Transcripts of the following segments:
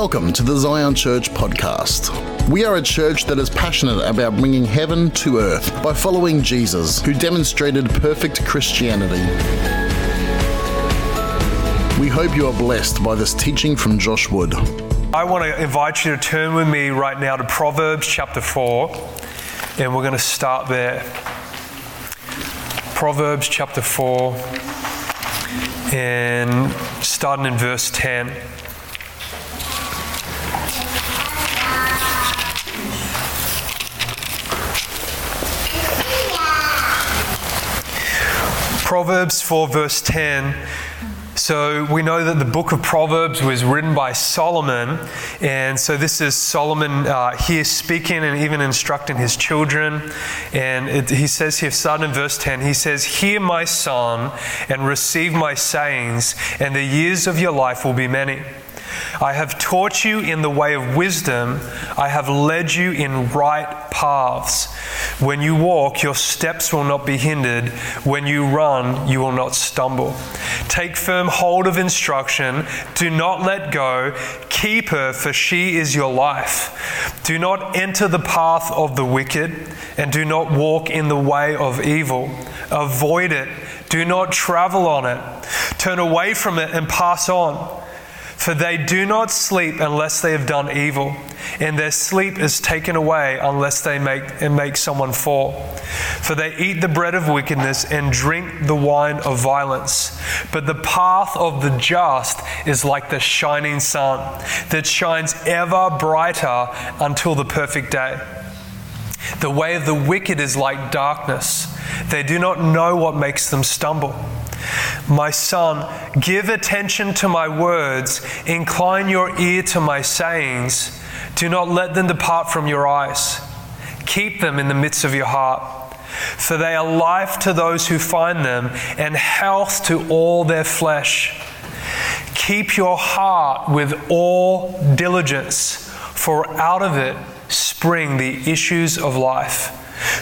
Welcome to the Zion Church podcast. We are a church that is passionate about bringing heaven to earth by following Jesus, who demonstrated perfect Christianity. We hope you are blessed by this teaching from Josh Wood. I want to invite you to turn with me right now to Proverbs chapter 4, and we're going to start there. Proverbs chapter 4, and starting in verse 10. Proverbs 4, verse 10. So we know that the book of Proverbs was written by Solomon, and so this is Solomon uh, here speaking and even instructing his children. And it, he says here, starting in verse 10, he says, Hear my son and receive my sayings, and the years of your life will be many. I have taught you in the way of wisdom. I have led you in right paths. When you walk, your steps will not be hindered. When you run, you will not stumble. Take firm hold of instruction. Do not let go. Keep her, for she is your life. Do not enter the path of the wicked, and do not walk in the way of evil. Avoid it. Do not travel on it. Turn away from it and pass on. For they do not sleep unless they have done evil, and their sleep is taken away unless they make and make someone fall. For they eat the bread of wickedness and drink the wine of violence. But the path of the just is like the shining sun that shines ever brighter until the perfect day. The way of the wicked is like darkness. They do not know what makes them stumble. My son, give attention to my words, incline your ear to my sayings. Do not let them depart from your eyes. Keep them in the midst of your heart, for they are life to those who find them and health to all their flesh. Keep your heart with all diligence, for out of it spring the issues of life.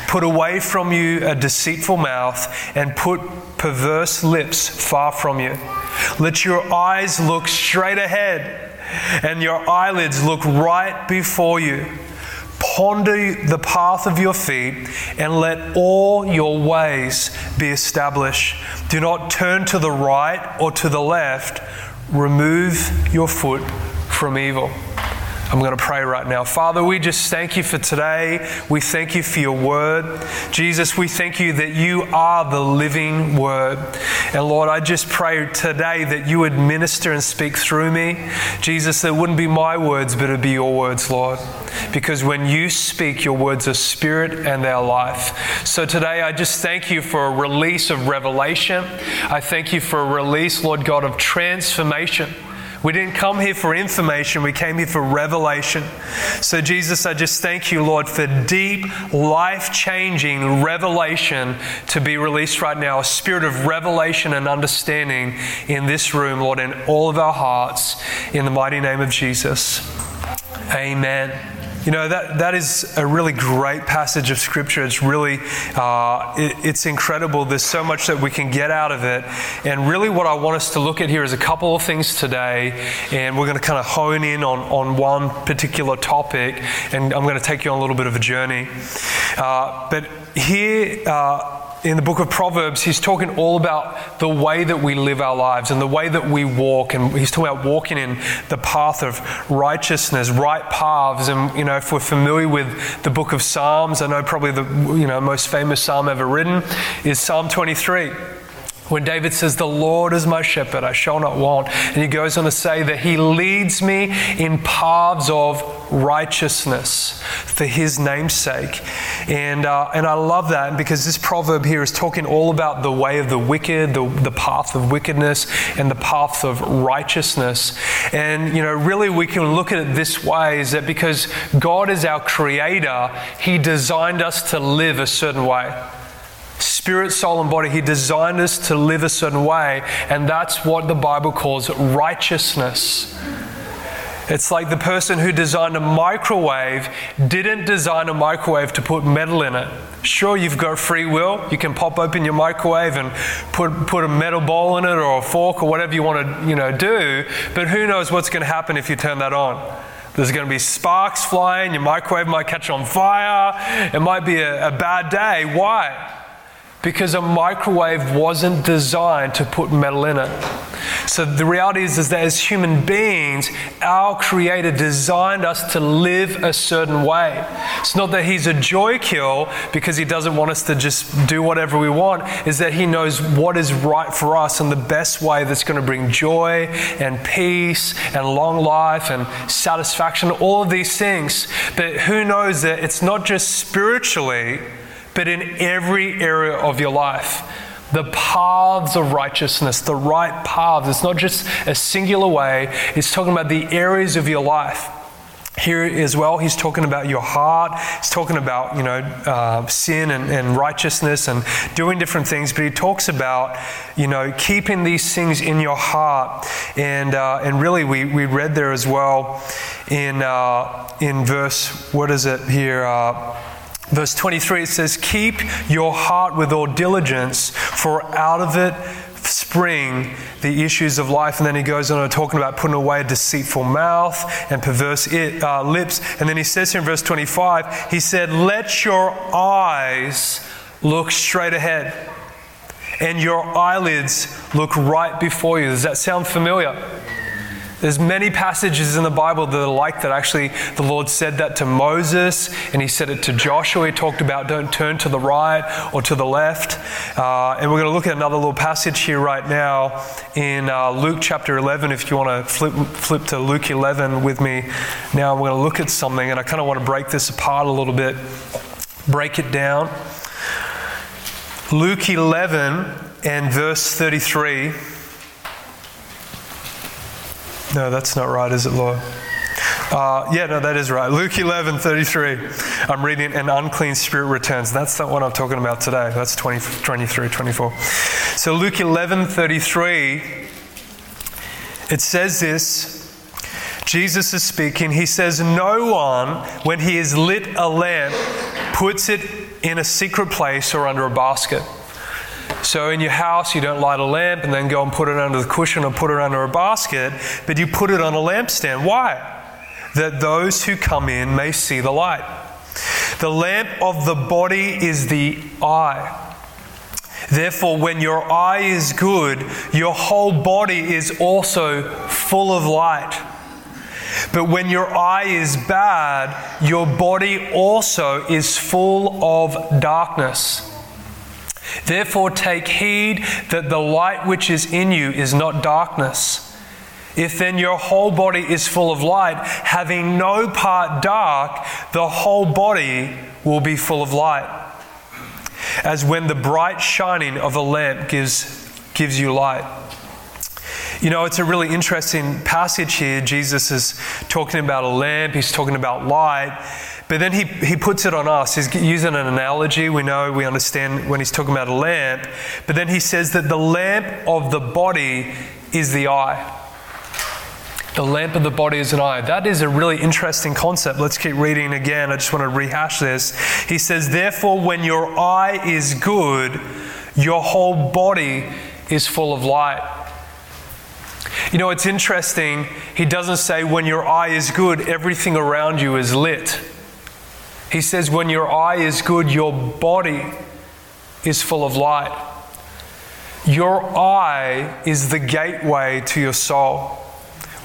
Put away from you a deceitful mouth and put perverse lips far from you. Let your eyes look straight ahead and your eyelids look right before you. Ponder the path of your feet and let all your ways be established. Do not turn to the right or to the left. Remove your foot from evil. I'm going to pray right now. Father, we just thank you for today. We thank you for your word. Jesus, we thank you that you are the living word. And Lord, I just pray today that you would minister and speak through me. Jesus, it wouldn't be my words, but it'd be your words, Lord. Because when you speak, your words are spirit and they are life. So today, I just thank you for a release of revelation. I thank you for a release, Lord God, of transformation. We didn't come here for information, we came here for revelation. So, Jesus, I just thank you, Lord, for deep, life changing revelation to be released right now. A spirit of revelation and understanding in this room, Lord, in all of our hearts. In the mighty name of Jesus. Amen. You know, that, that is a really great passage of Scripture. It's really, uh, it, it's incredible. There's so much that we can get out of it. And really, what I want us to look at here is a couple of things today. And we're going to kind of hone in on, on one particular topic. And I'm going to take you on a little bit of a journey. Uh, but here, uh, in the book of Proverbs, he's talking all about the way that we live our lives and the way that we walk. And he's talking about walking in the path of righteousness, right paths. And, you know, if we're familiar with the book of Psalms, I know probably the, you know, most famous psalm ever written is Psalm 23 when David says, The Lord is my shepherd, I shall not want. And he goes on to say that he leads me in paths of righteousness for his name's sake. And, uh, and I love that because this proverb here is talking all about the way of the wicked, the, the path of wickedness, and the path of righteousness. And, you know, really we can look at it this way is that because God is our creator, he designed us to live a certain way spirit, soul, and body. He designed us to live a certain way, and that's what the Bible calls righteousness. It's like the person who designed a microwave didn't design a microwave to put metal in it. Sure, you've got free will. You can pop open your microwave and put, put a metal bowl in it or a fork or whatever you want to you know, do. But who knows what's going to happen if you turn that on? There's going to be sparks flying. Your microwave might catch on fire. It might be a, a bad day. Why? Because a microwave wasn't designed to put metal in it. So the reality is, is that as human beings, our Creator designed us to live a certain way. It's not that He's a joy kill because He doesn't want us to just do whatever we want, is that He knows what is right for us and the best way that's going to bring joy and peace and long life and satisfaction, all of these things. But who knows that it's not just spiritually but in every area of your life. The paths of righteousness, the right paths. It's not just a singular way, it's talking about the areas of your life. Here as well, he's talking about your heart. He's talking about, you know, uh, sin and, and righteousness and doing different things. But he talks about, you know, keeping these things in your heart. And, uh, and really, we, we read there as well in, uh, in verse, what is it here? Verse 23 it says, Keep your heart with all diligence, for out of it spring the issues of life. And then he goes on talking about putting away a deceitful mouth and perverse it, uh, lips. And then he says here in verse 25, he said, Let your eyes look straight ahead and your eyelids look right before you. Does that sound familiar? There's many passages in the Bible that are like that. Actually, the Lord said that to Moses, and He said it to Joshua. He talked about don't turn to the right or to the left. Uh, and we're going to look at another little passage here right now in uh, Luke chapter 11. If you want to flip, flip to Luke 11 with me now, we're going to look at something, and I kind of want to break this apart a little bit, break it down. Luke 11 and verse 33. No, that's not right, is it, Laura? Uh, yeah, no, that is right. Luke 11, 33. I'm reading, an unclean spirit returns. That's not what I'm talking about today. That's 20, 23, 24. So, Luke 11, 33, it says this Jesus is speaking. He says, No one, when he has lit a lamp, puts it in a secret place or under a basket so in your house, you don't light a lamp and then go and put it under the cushion or put it under a basket, but you put it on a lampstand. Why? That those who come in may see the light. The lamp of the body is the eye. Therefore, when your eye is good, your whole body is also full of light. But when your eye is bad, your body also is full of darkness. Therefore, take heed that the light which is in you is not darkness. If then your whole body is full of light, having no part dark, the whole body will be full of light. As when the bright shining of a lamp gives, gives you light. You know, it's a really interesting passage here. Jesus is talking about a lamp, he's talking about light. But then he, he puts it on us. He's using an analogy. We know, we understand when he's talking about a lamp. But then he says that the lamp of the body is the eye. The lamp of the body is an eye. That is a really interesting concept. Let's keep reading again. I just want to rehash this. He says, Therefore, when your eye is good, your whole body is full of light. You know, it's interesting. He doesn't say, When your eye is good, everything around you is lit. He says, when your eye is good, your body is full of light. Your eye is the gateway to your soul.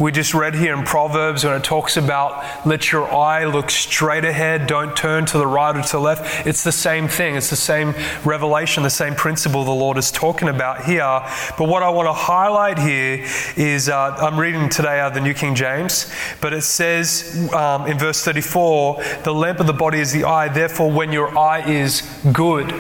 We just read here in Proverbs when it talks about let your eye look straight ahead, don't turn to the right or to the left. It's the same thing. It's the same revelation, the same principle the Lord is talking about here. But what I want to highlight here is uh, I'm reading today out of the New King James, but it says um, in verse 34 the lamp of the body is the eye, therefore, when your eye is good,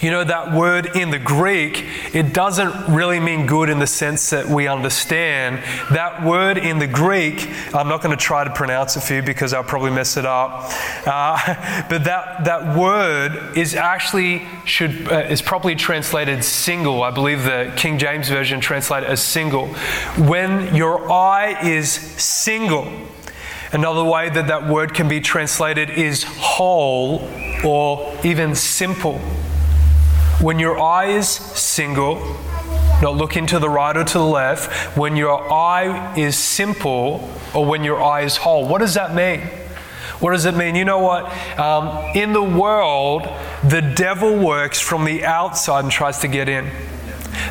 You know, that word in the Greek, it doesn't really mean good in the sense that we understand. That word in the Greek, I'm not going to try to pronounce it for you because I'll probably mess it up. Uh, but that, that word is actually should uh, is properly translated single. I believe the King James Version translated as single. When your eye is single, Another way that that word can be translated is whole or even simple. When your eye is single, not looking to the right or to the left, when your eye is simple or when your eye is whole, what does that mean? What does it mean? You know what? Um, in the world, the devil works from the outside and tries to get in.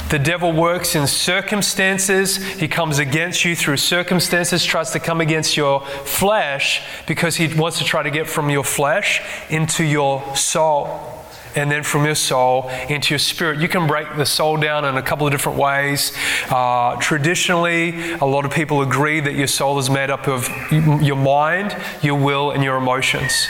The devil works in circumstances. He comes against you through circumstances, tries to come against your flesh because he wants to try to get from your flesh into your soul and then from your soul into your spirit. You can break the soul down in a couple of different ways. Uh, traditionally, a lot of people agree that your soul is made up of your mind, your will, and your emotions.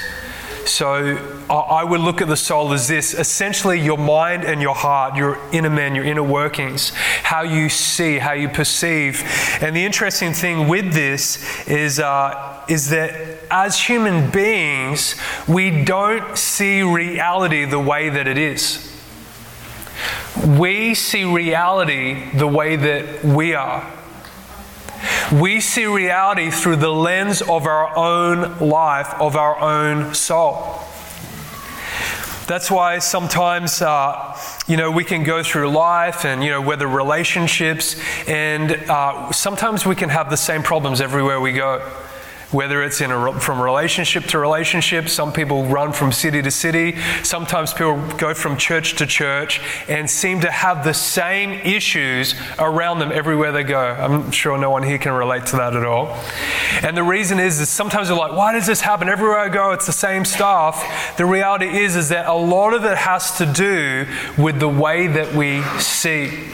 So I would look at the soul as this essentially your mind and your heart, your inner man, your inner workings, how you see, how you perceive. And the interesting thing with this is, uh, is that as human beings, we don't see reality the way that it is. We see reality the way that we are. We see reality through the lens of our own life, of our own soul. That's why sometimes, uh, you know, we can go through life and, you know, whether relationships, and uh, sometimes we can have the same problems everywhere we go whether it's in a, from relationship to relationship. Some people run from city to city. Sometimes people go from church to church and seem to have the same issues around them everywhere they go. I'm sure no one here can relate to that at all. And the reason is, is sometimes you're like, why does this happen? Everywhere I go, it's the same stuff. The reality is, is that a lot of it has to do with the way that we see.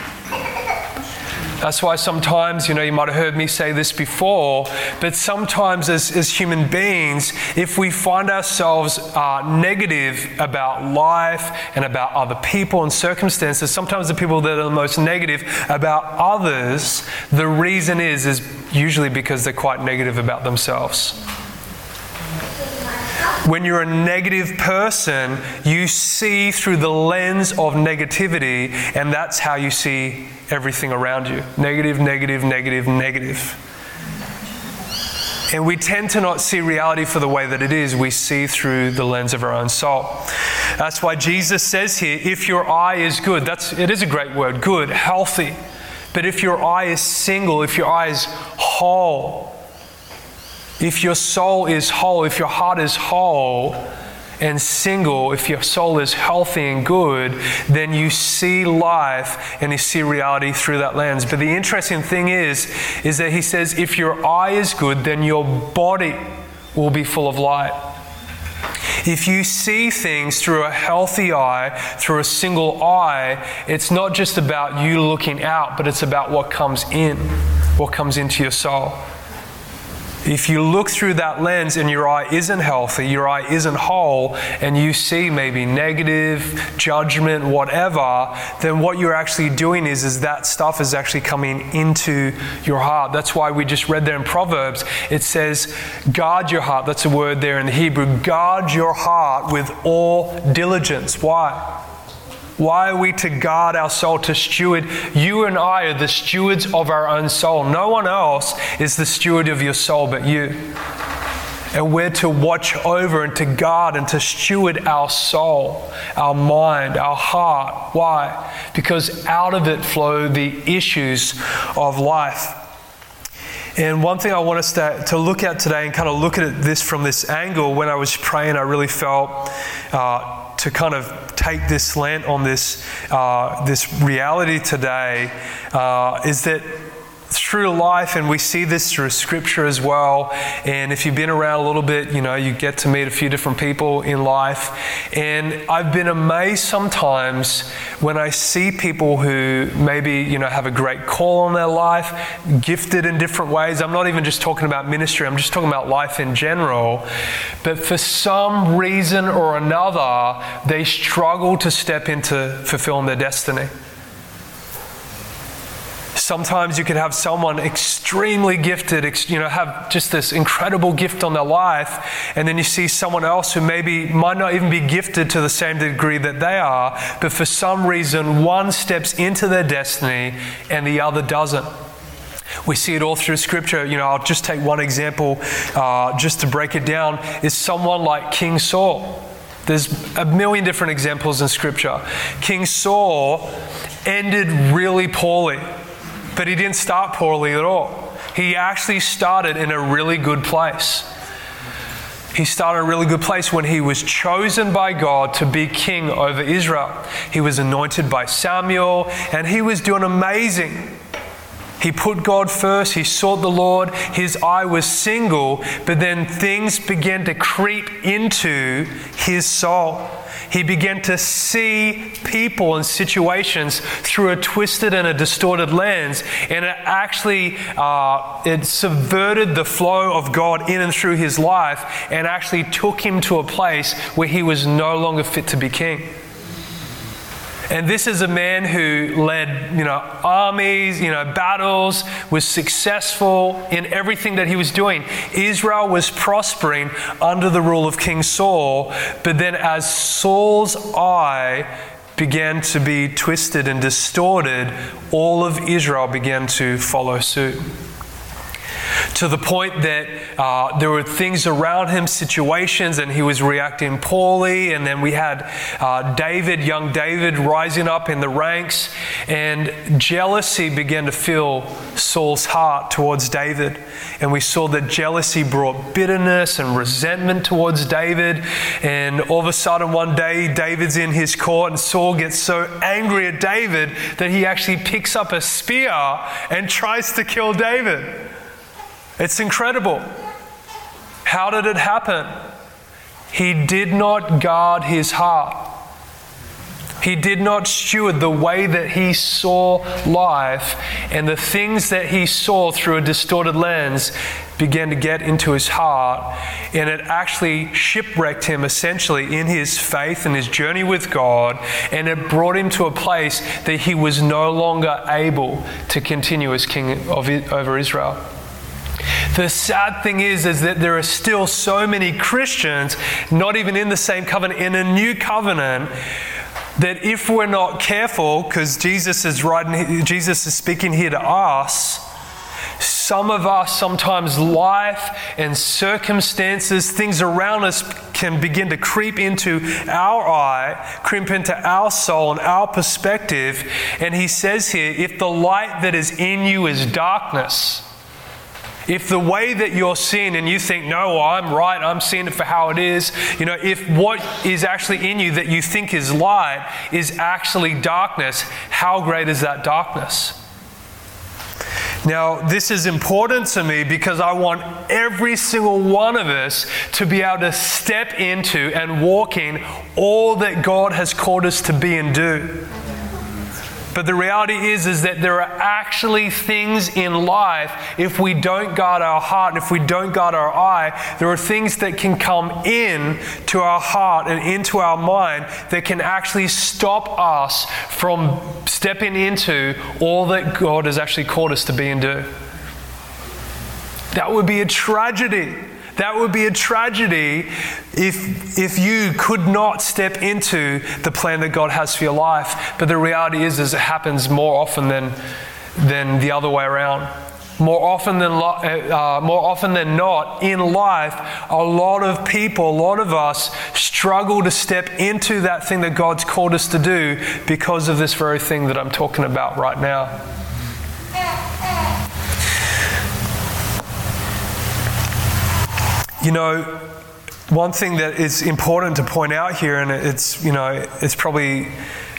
That's why sometimes, you know, you might have heard me say this before, but sometimes as, as human beings, if we find ourselves uh, negative about life and about other people and circumstances, sometimes the people that are the most negative about others, the reason is, is usually because they're quite negative about themselves. When you're a negative person, you see through the lens of negativity, and that's how you see everything around you negative, negative, negative, negative. And we tend to not see reality for the way that it is. We see through the lens of our own soul. That's why Jesus says here, if your eye is good, that's it is a great word, good, healthy. But if your eye is single, if your eye is whole, if your soul is whole, if your heart is whole and single, if your soul is healthy and good, then you see life and you see reality through that lens. But the interesting thing is, is that he says if your eye is good, then your body will be full of light. If you see things through a healthy eye, through a single eye, it's not just about you looking out, but it's about what comes in, what comes into your soul. If you look through that lens and your eye isn't healthy, your eye isn't whole, and you see maybe negative, judgment, whatever, then what you're actually doing is, is that stuff is actually coming into your heart. That's why we just read there in Proverbs, it says, guard your heart. That's a word there in the Hebrew. Guard your heart with all diligence. Why? Why are we to guard our soul, to steward? You and I are the stewards of our own soul. No one else is the steward of your soul but you. And we're to watch over and to guard and to steward our soul, our mind, our heart. Why? Because out of it flow the issues of life. And one thing I want us to, to look at today and kind of look at this from this angle, when I was praying, I really felt. Uh, to kind of take this slant on this, uh, this reality today uh, is that through life, and we see this through scripture as well. And if you've been around a little bit, you know, you get to meet a few different people in life. And I've been amazed sometimes when I see people who maybe, you know, have a great call on their life, gifted in different ways. I'm not even just talking about ministry, I'm just talking about life in general. But for some reason or another, they struggle to step into fulfilling their destiny. Sometimes you could have someone extremely gifted, you know, have just this incredible gift on their life, and then you see someone else who maybe might not even be gifted to the same degree that they are, but for some reason one steps into their destiny and the other doesn't. We see it all through Scripture. You know, I'll just take one example, uh, just to break it down. Is someone like King Saul. There's a million different examples in Scripture. King Saul ended really poorly. But he didn't start poorly at all. He actually started in a really good place. He started a really good place when he was chosen by God to be king over Israel. He was anointed by Samuel and he was doing amazing. He put God first, he sought the Lord, his eye was single, but then things began to creep into his soul. He began to see people and situations through a twisted and a distorted lens, and it actually uh, it subverted the flow of God in and through his life, and actually took him to a place where he was no longer fit to be king. And this is a man who led, you know, armies, you know, battles, was successful in everything that he was doing. Israel was prospering under the rule of King Saul, but then as Saul's eye began to be twisted and distorted, all of Israel began to follow suit to the point that uh, there were things around him, situations, and he was reacting poorly. And then we had uh, David, young David, rising up in the ranks, and jealousy began to fill Saul's heart towards David. And we saw that jealousy brought bitterness and resentment towards David. And all of a sudden, one day, David's in his court, and Saul gets so angry at David that he actually picks up a spear and tries to kill David. It's incredible. How did it happen? He did not guard his heart. He did not steward the way that he saw life, and the things that he saw through a distorted lens began to get into his heart, and it actually shipwrecked him essentially in his faith and his journey with God, and it brought him to a place that he was no longer able to continue as king of, over Israel. The sad thing is, is that there are still so many Christians, not even in the same covenant, in a new covenant, that if we're not careful, because Jesus is writing, Jesus is speaking here to us, some of us, sometimes life and circumstances, things around us can begin to creep into our eye, creep into our soul and our perspective. And he says here if the light that is in you is darkness, if the way that you're seeing and you think, no, I'm right, I'm seeing it for how it is, you know, if what is actually in you that you think is light is actually darkness, how great is that darkness? Now, this is important to me because I want every single one of us to be able to step into and walk in all that God has called us to be and do. But the reality is, is that there are actually things in life, if we don't guard our heart and if we don't guard our eye, there are things that can come in to our heart and into our mind that can actually stop us from stepping into all that God has actually called us to be and do. That would be a tragedy. That would be a tragedy if, if you could not step into the plan that God has for your life. But the reality is, is it happens more often than, than the other way around. More often than uh, more often than not in life, a lot of people, a lot of us struggle to step into that thing that God's called us to do because of this very thing that I'm talking about right now. You know, one thing that is important to point out here, and it's, you know, it's probably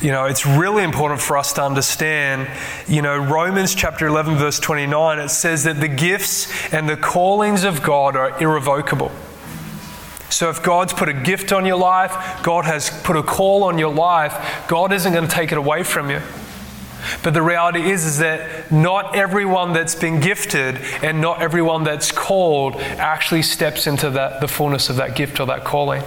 you know, it's really important for us to understand, you know, Romans chapter 11, verse 29, it says that the gifts and the callings of God are irrevocable. So if God's put a gift on your life, God has put a call on your life, God isn't going to take it away from you. But the reality is, is that not everyone that's been gifted and not everyone that's called actually steps into that, the fullness of that gift or that calling.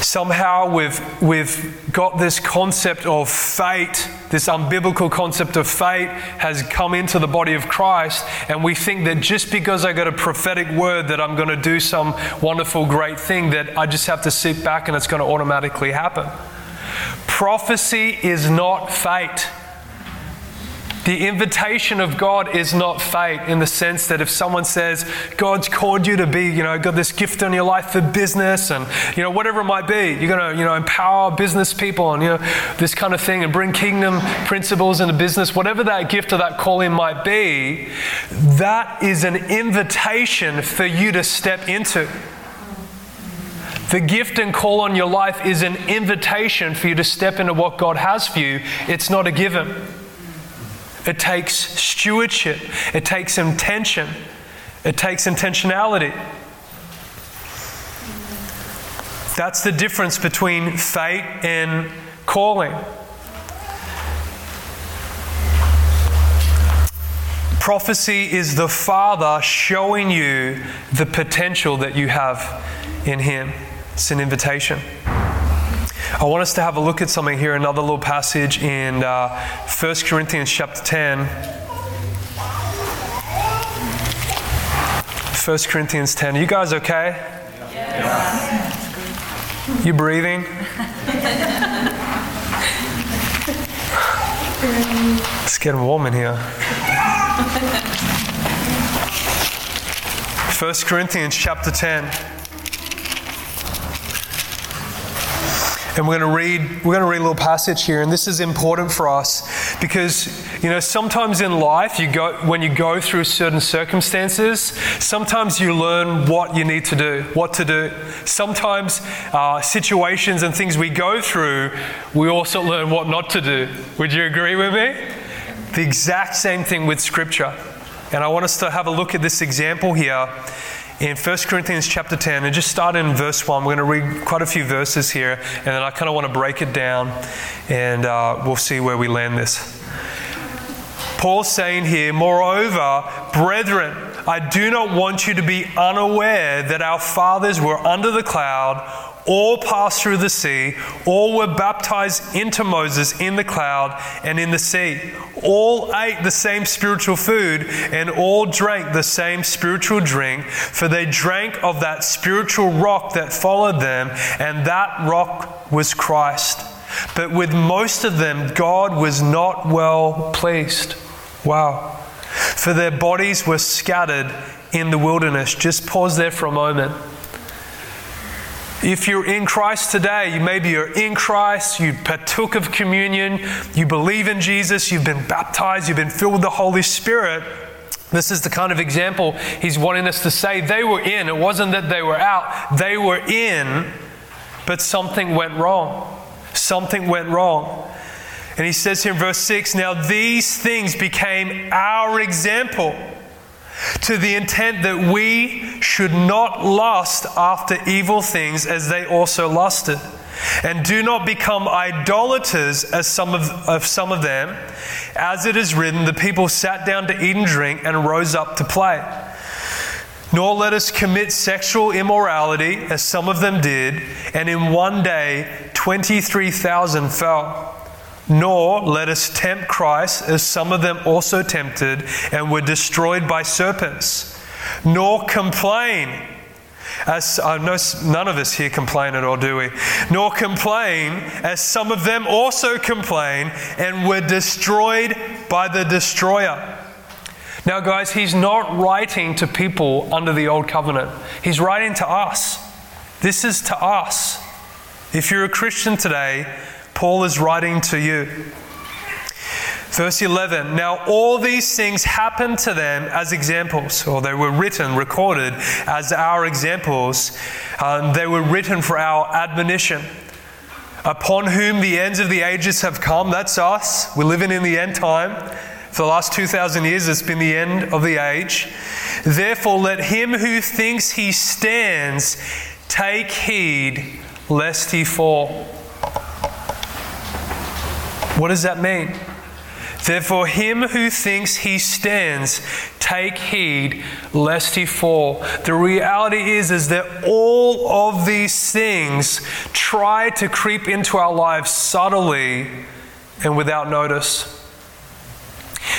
Somehow we've, we've got this concept of fate, this unbiblical concept of fate has come into the body of Christ, and we think that just because I got a prophetic word that I'm going to do some wonderful, great thing, that I just have to sit back and it's going to automatically happen. Prophecy is not fate. The invitation of God is not fate in the sense that if someone says, God's called you to be, you know, got this gift on your life for business and, you know, whatever it might be, you're going to, you know, empower business people and, you know, this kind of thing and bring kingdom principles into business, whatever that gift or that calling might be, that is an invitation for you to step into. The gift and call on your life is an invitation for you to step into what God has for you. It's not a given. It takes stewardship, it takes intention, it takes intentionality. That's the difference between fate and calling. Prophecy is the Father showing you the potential that you have in Him. It's an invitation. I want us to have a look at something here, another little passage in uh, 1 Corinthians chapter 10. 1 Corinthians 10. Are you guys okay? Yes. You breathing? it's getting warm in here. 1 Corinthians chapter 10. And we're going to read we're going to read a little passage here and this is important for us because you know sometimes in life you go when you go through certain circumstances sometimes you learn what you need to do what to do. Sometimes uh, situations and things we go through we also learn what not to do. Would you agree with me? The exact same thing with scripture. And I want us to have a look at this example here in 1 Corinthians chapter 10 and just start in verse 1. We're going to read quite a few verses here and then I kind of want to break it down and uh, we'll see where we land this. Paul's saying here, Moreover, brethren, I do not want you to be unaware that our fathers were under the cloud all passed through the sea, all were baptized into Moses in the cloud and in the sea. All ate the same spiritual food and all drank the same spiritual drink, for they drank of that spiritual rock that followed them, and that rock was Christ. But with most of them, God was not well pleased. Wow. For their bodies were scattered in the wilderness. Just pause there for a moment. If you're in Christ today, maybe you're in Christ, you partook of communion, you believe in Jesus, you've been baptized, you've been filled with the Holy Spirit. This is the kind of example he's wanting us to say. They were in. It wasn't that they were out, they were in, but something went wrong. Something went wrong. And he says here in verse 6 Now these things became our example to the intent that we should not lust after evil things as they also lusted. And do not become idolaters as some of, of some of them. As it is written, the people sat down to eat and drink and rose up to play. Nor let us commit sexual immorality as some of them did, and in one day 23,000 fell. Nor let us tempt Christ, as some of them also tempted and were destroyed by serpents. Nor complain, as uh, I know none of us here complain at all, do we? Nor complain, as some of them also complain and were destroyed by the destroyer. Now, guys, he's not writing to people under the old covenant, he's writing to us. This is to us. If you're a Christian today, Paul is writing to you. Verse 11 Now all these things happened to them as examples, or they were written, recorded as our examples. Um, they were written for our admonition. upon whom the ends of the ages have come. That's us. We're living in the end time. For the last 2,000 years, it's been the end of the age. Therefore, let him who thinks he stands take heed lest he fall. What does that mean? Therefore, him who thinks he stands, take heed lest he fall. The reality is, is that all of these things try to creep into our lives subtly and without notice.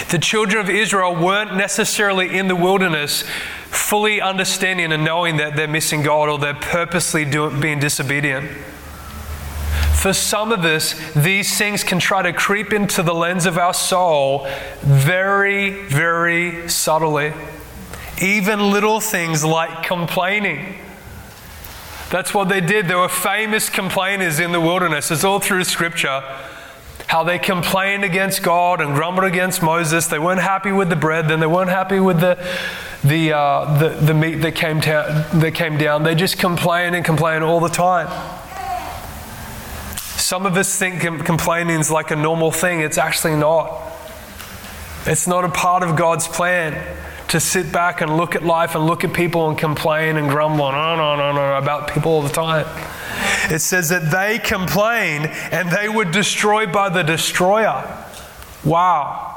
The children of Israel weren't necessarily in the wilderness fully understanding and knowing that they're missing God or they're purposely doing, being disobedient. For some of us, these things can try to creep into the lens of our soul very, very subtly. Even little things like complaining. That's what they did. There were famous complainers in the wilderness. It's all through Scripture. How they complained against God and grumbled against Moses. They weren't happy with the bread, then they weren't happy with the, the, uh, the, the meat that came, ta- that came down. They just complain and complain all the time. Some of us think complaining is like a normal thing. It's actually not. It's not a part of God's plan to sit back and look at life and look at people and complain and grumble and no, no, no, no about people all the time. It says that they complained and they were destroyed by the destroyer. Wow.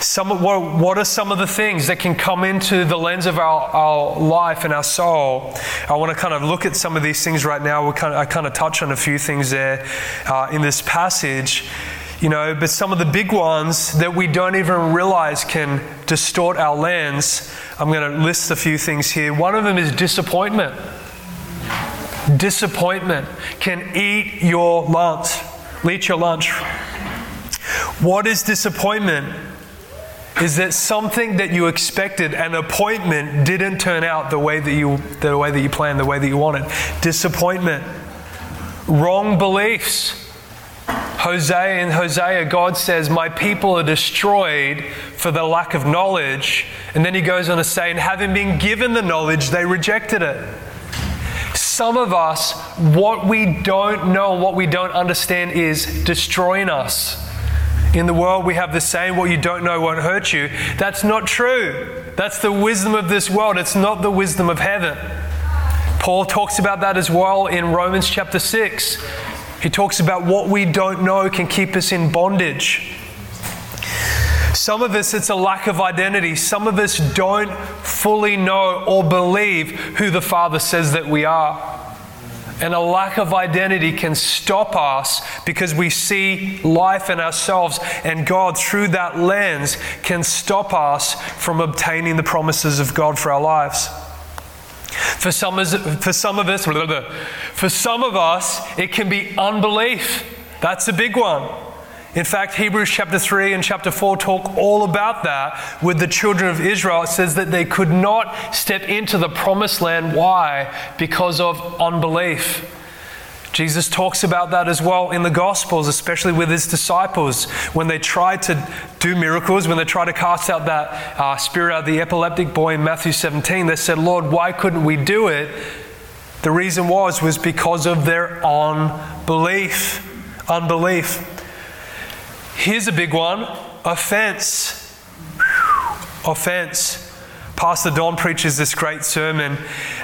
Some, what, what are some of the things that can come into the lens of our, our life and our soul? I want to kind of look at some of these things right now. we kind of, I kind of touch on a few things there uh, in this passage, you know, but some of the big ones that we don't even realize can distort our lens. I'm going to list a few things here. One of them is disappointment. Disappointment can eat your lunch. Eat your lunch. What is disappointment? Is that something that you expected, an appointment, didn't turn out the way that you, the way that you planned, the way that you wanted. Disappointment, wrong beliefs. Hosea in Hosea, God says, My people are destroyed for the lack of knowledge. And then he goes on to say, And having been given the knowledge, they rejected it. Some of us, what we don't know, what we don't understand is destroying us. In the world, we have the saying, What you don't know won't hurt you. That's not true. That's the wisdom of this world. It's not the wisdom of heaven. Paul talks about that as well in Romans chapter 6. He talks about what we don't know can keep us in bondage. Some of us, it's a lack of identity. Some of us don't fully know or believe who the Father says that we are and a lack of identity can stop us because we see life in ourselves, and God, through that lens, can stop us from obtaining the promises of God for our lives. For some, for some of us, for some of us, it can be unbelief. That's a big one. In fact, Hebrews chapter 3 and chapter 4 talk all about that with the children of Israel. It says that they could not step into the promised land. Why? Because of unbelief. Jesus talks about that as well in the Gospels, especially with his disciples. When they tried to do miracles, when they tried to cast out that uh, spirit out of the epileptic boy in Matthew 17, they said, Lord, why couldn't we do it? The reason was, was because of their unbelief. Unbelief. Here's a big one offense. Offense. Pastor Don preaches this great sermon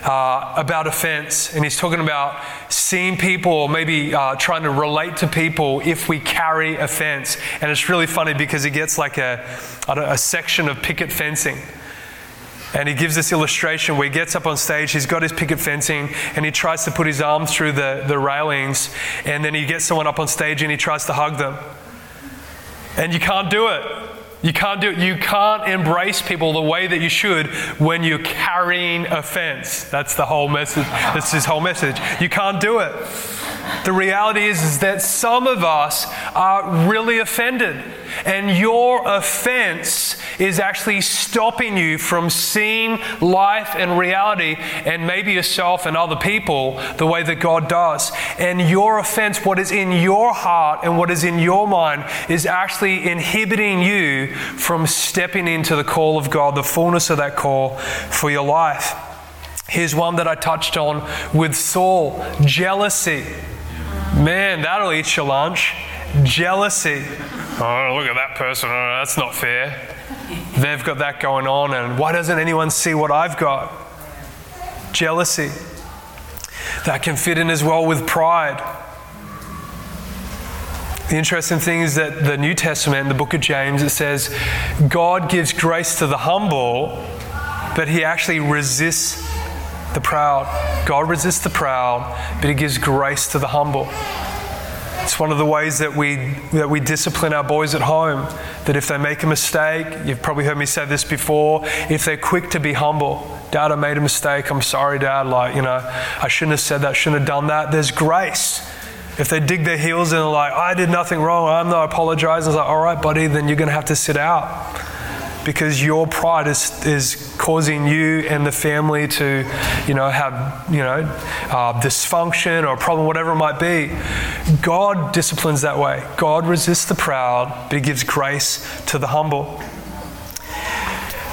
uh, about offense, and he's talking about seeing people or maybe uh, trying to relate to people if we carry offense. And it's really funny because he gets like a, a section of picket fencing. And he gives this illustration where he gets up on stage, he's got his picket fencing, and he tries to put his arm through the, the railings, and then he gets someone up on stage and he tries to hug them. And you can't do it. You can't do it. You can't embrace people the way that you should when you're carrying offense. That's the whole message. That's his whole message. You can't do it. The reality is, is that some of us are really offended, and your offense is actually stopping you from seeing life and reality and maybe yourself and other people the way that God does. And your offense, what is in your heart and what is in your mind, is actually inhibiting you from stepping into the call of God, the fullness of that call for your life. Here's one that I touched on with Saul jealousy. Man, that'll eat your lunch. Jealousy. Oh, look at that person. Oh, that's not fair. They've got that going on, and why doesn't anyone see what I've got? Jealousy. That can fit in as well with pride. The interesting thing is that the New Testament, the book of James, it says, God gives grace to the humble, but he actually resists the proud. God resists the proud, but he gives grace to the humble. It's one of the ways that we, that we discipline our boys at home. That if they make a mistake, you've probably heard me say this before, if they're quick to be humble, Dad, I made a mistake, I'm sorry, Dad, like, you know, I shouldn't have said that, shouldn't have done that. There's grace. If they dig their heels in and like, I did nothing wrong, I'm not apologizing, it's like, all right, buddy, then you're going to have to sit out because your pride is, is causing you and the family to, you know, have, you know, uh, dysfunction or a problem, whatever it might be. God disciplines that way. God resists the proud, but He gives grace to the humble.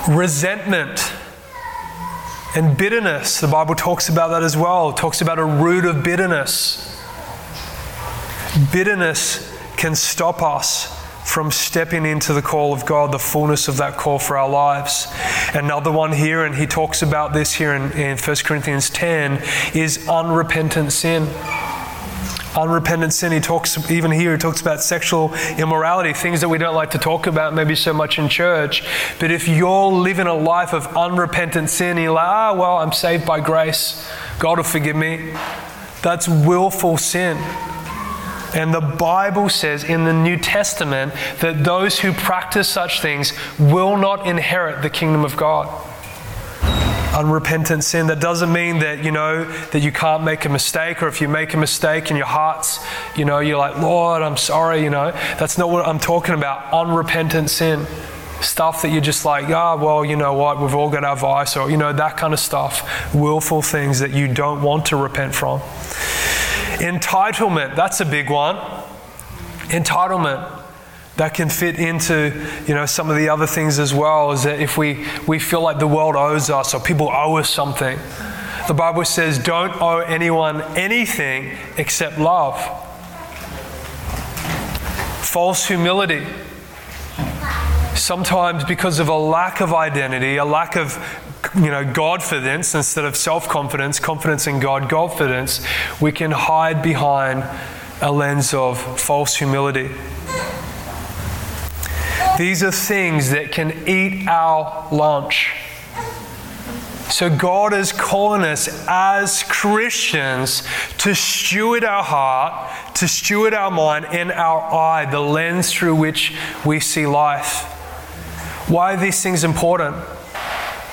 Resentment and bitterness, the Bible talks about that as well. It talks about a root of bitterness. Bitterness can stop us from stepping into the call of God, the fullness of that call for our lives. Another one here, and he talks about this here in, in 1 Corinthians 10, is unrepentant sin. Unrepentant sin, he talks, even here, he talks about sexual immorality, things that we don't like to talk about maybe so much in church. But if you're living a life of unrepentant sin, you're like, ah, well, I'm saved by grace, God will forgive me. That's willful sin. And the Bible says in the New Testament that those who practice such things will not inherit the kingdom of God. Unrepentant sin. That doesn't mean that, you know, that you can't make a mistake, or if you make a mistake in your hearts, you know, you're like, Lord, I'm sorry, you know. That's not what I'm talking about. Unrepentant sin. Stuff that you're just like, ah, oh, well, you know what, we've all got our vice, or, you know, that kind of stuff. Willful things that you don't want to repent from. Entitlement, that's a big one. Entitlement. That can fit into, you know, some of the other things as well, is that if we, we feel like the world owes us or people owe us something, the Bible says don't owe anyone anything except love. False humility. Sometimes because of a lack of identity, a lack of you know, Godfidence instead of self confidence, confidence in God, Godfidence, we can hide behind a lens of false humility. These are things that can eat our lunch. So, God is calling us as Christians to steward our heart, to steward our mind and our eye, the lens through which we see life. Why are these things important?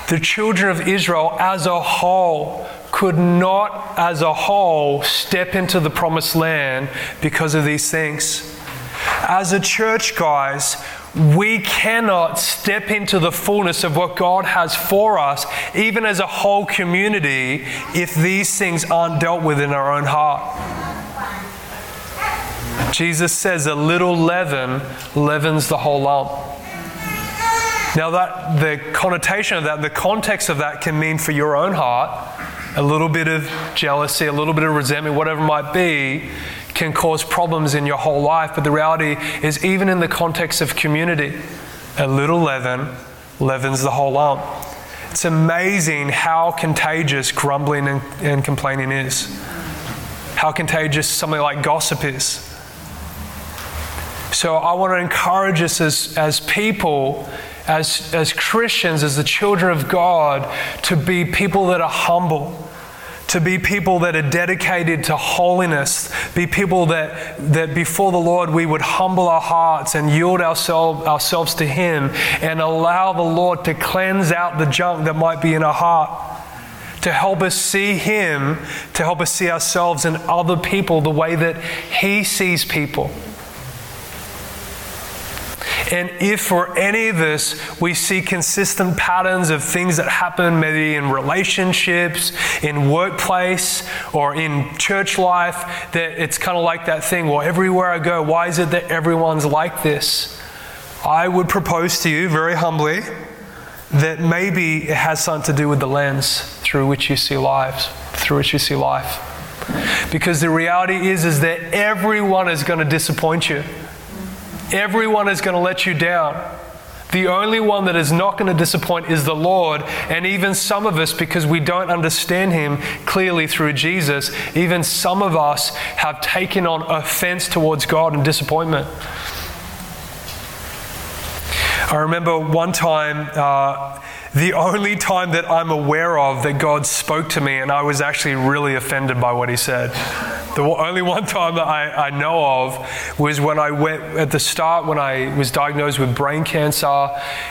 The children of Israel as a whole could not, as a whole, step into the promised land because of these things. As a church, guys, we cannot step into the fullness of what God has for us, even as a whole community, if these things aren't dealt with in our own heart. Jesus says a little leaven leavens the whole lump. Now, that the connotation of that, the context of that can mean for your own heart, a little bit of jealousy, a little bit of resentment, whatever it might be, can cause problems in your whole life. But the reality is, even in the context of community, a little leaven leavens the whole lump. It's amazing how contagious grumbling and, and complaining is, how contagious something like gossip is. So I want to encourage us as, as people as, as Christians, as the children of God, to be people that are humble, to be people that are dedicated to holiness, be people that, that before the Lord we would humble our hearts and yield ourselves, ourselves to Him and allow the Lord to cleanse out the junk that might be in our heart. To help us see Him, to help us see ourselves and other people the way that He sees people. And if for any of this we see consistent patterns of things that happen, maybe in relationships, in workplace, or in church life, that it's kind of like that thing, well, everywhere I go, why is it that everyone's like this? I would propose to you very humbly that maybe it has something to do with the lens through which you see lives, through which you see life. Because the reality is, is that everyone is going to disappoint you. Everyone is going to let you down. The only one that is not going to disappoint is the Lord. And even some of us, because we don't understand Him clearly through Jesus, even some of us have taken on offense towards God and disappointment. I remember one time, uh, the only time that I'm aware of that God spoke to me, and I was actually really offended by what He said. The only one time that I, I know of was when I went at the start when I was diagnosed with brain cancer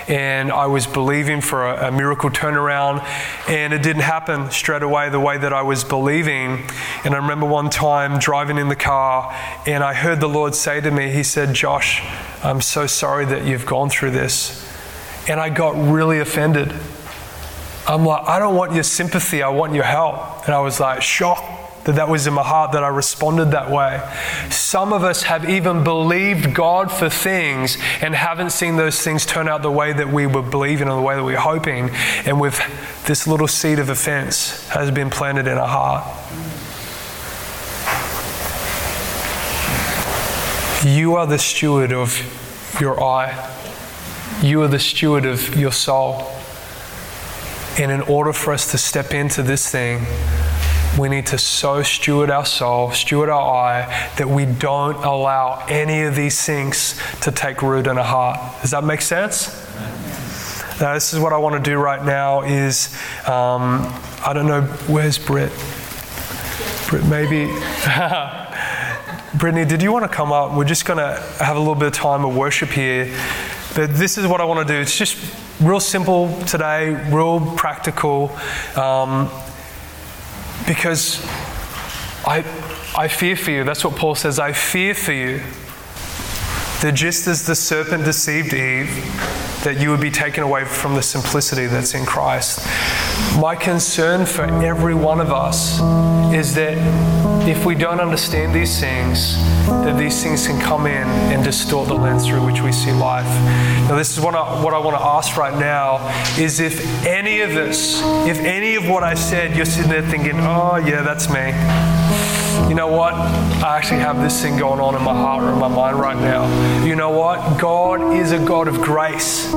and I was believing for a, a miracle turnaround, and it didn't happen straight away the way that I was believing. And I remember one time driving in the car, and I heard the Lord say to me, He said, Josh, I'm so sorry that you've gone through this. And I got really offended. I'm like, I don't want your sympathy, I want your help. And I was like, shocked that that was in my heart that I responded that way. Some of us have even believed God for things and haven't seen those things turn out the way that we were believing or the way that we were hoping. And with this little seed of offense has been planted in our heart. You are the steward of your eye. You are the steward of your soul. And in order for us to step into this thing, we need to so steward our soul, steward our eye, that we don't allow any of these things to take root in our heart. Does that make sense? Now, this is what I want to do right now is, um, I don't know, where's Britt? Britt, maybe. Brittany, did you want to come up? We're just going to have a little bit of time of worship here. But this is what I want to do. It's just real simple today, real practical, um, because I, I fear for you. That's what Paul says. I fear for you that just as the serpent deceived Eve, that you would be taken away from the simplicity that's in Christ. My concern for every one of us is that if we don't understand these things, that these things can come in and distort the lens through which we see life. Now, this is what I, what I want to ask right now is if any of this, if any of what I said, you're sitting there thinking, oh, yeah, that's me you know what? I actually have this thing going on in my heart or in my mind right now. You know what? God is a God of grace.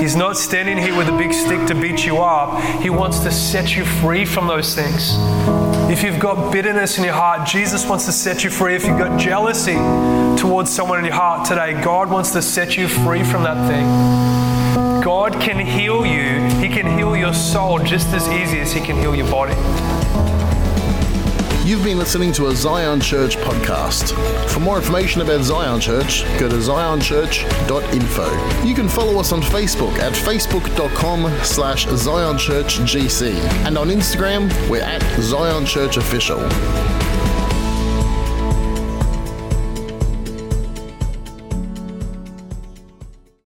He's not standing here with a big stick to beat you up. He wants to set you free from those things. If you've got bitterness in your heart, Jesus wants to set you free. If you've got jealousy towards someone in your heart today, God wants to set you free from that thing. God can heal you. He can heal your soul just as easy as He can heal your body. You've been listening to a Zion Church podcast. For more information about Zion Church, go to zionchurch.info. You can follow us on Facebook at facebook.com slash zionchurchgc and on Instagram, we're at Zion Church Official.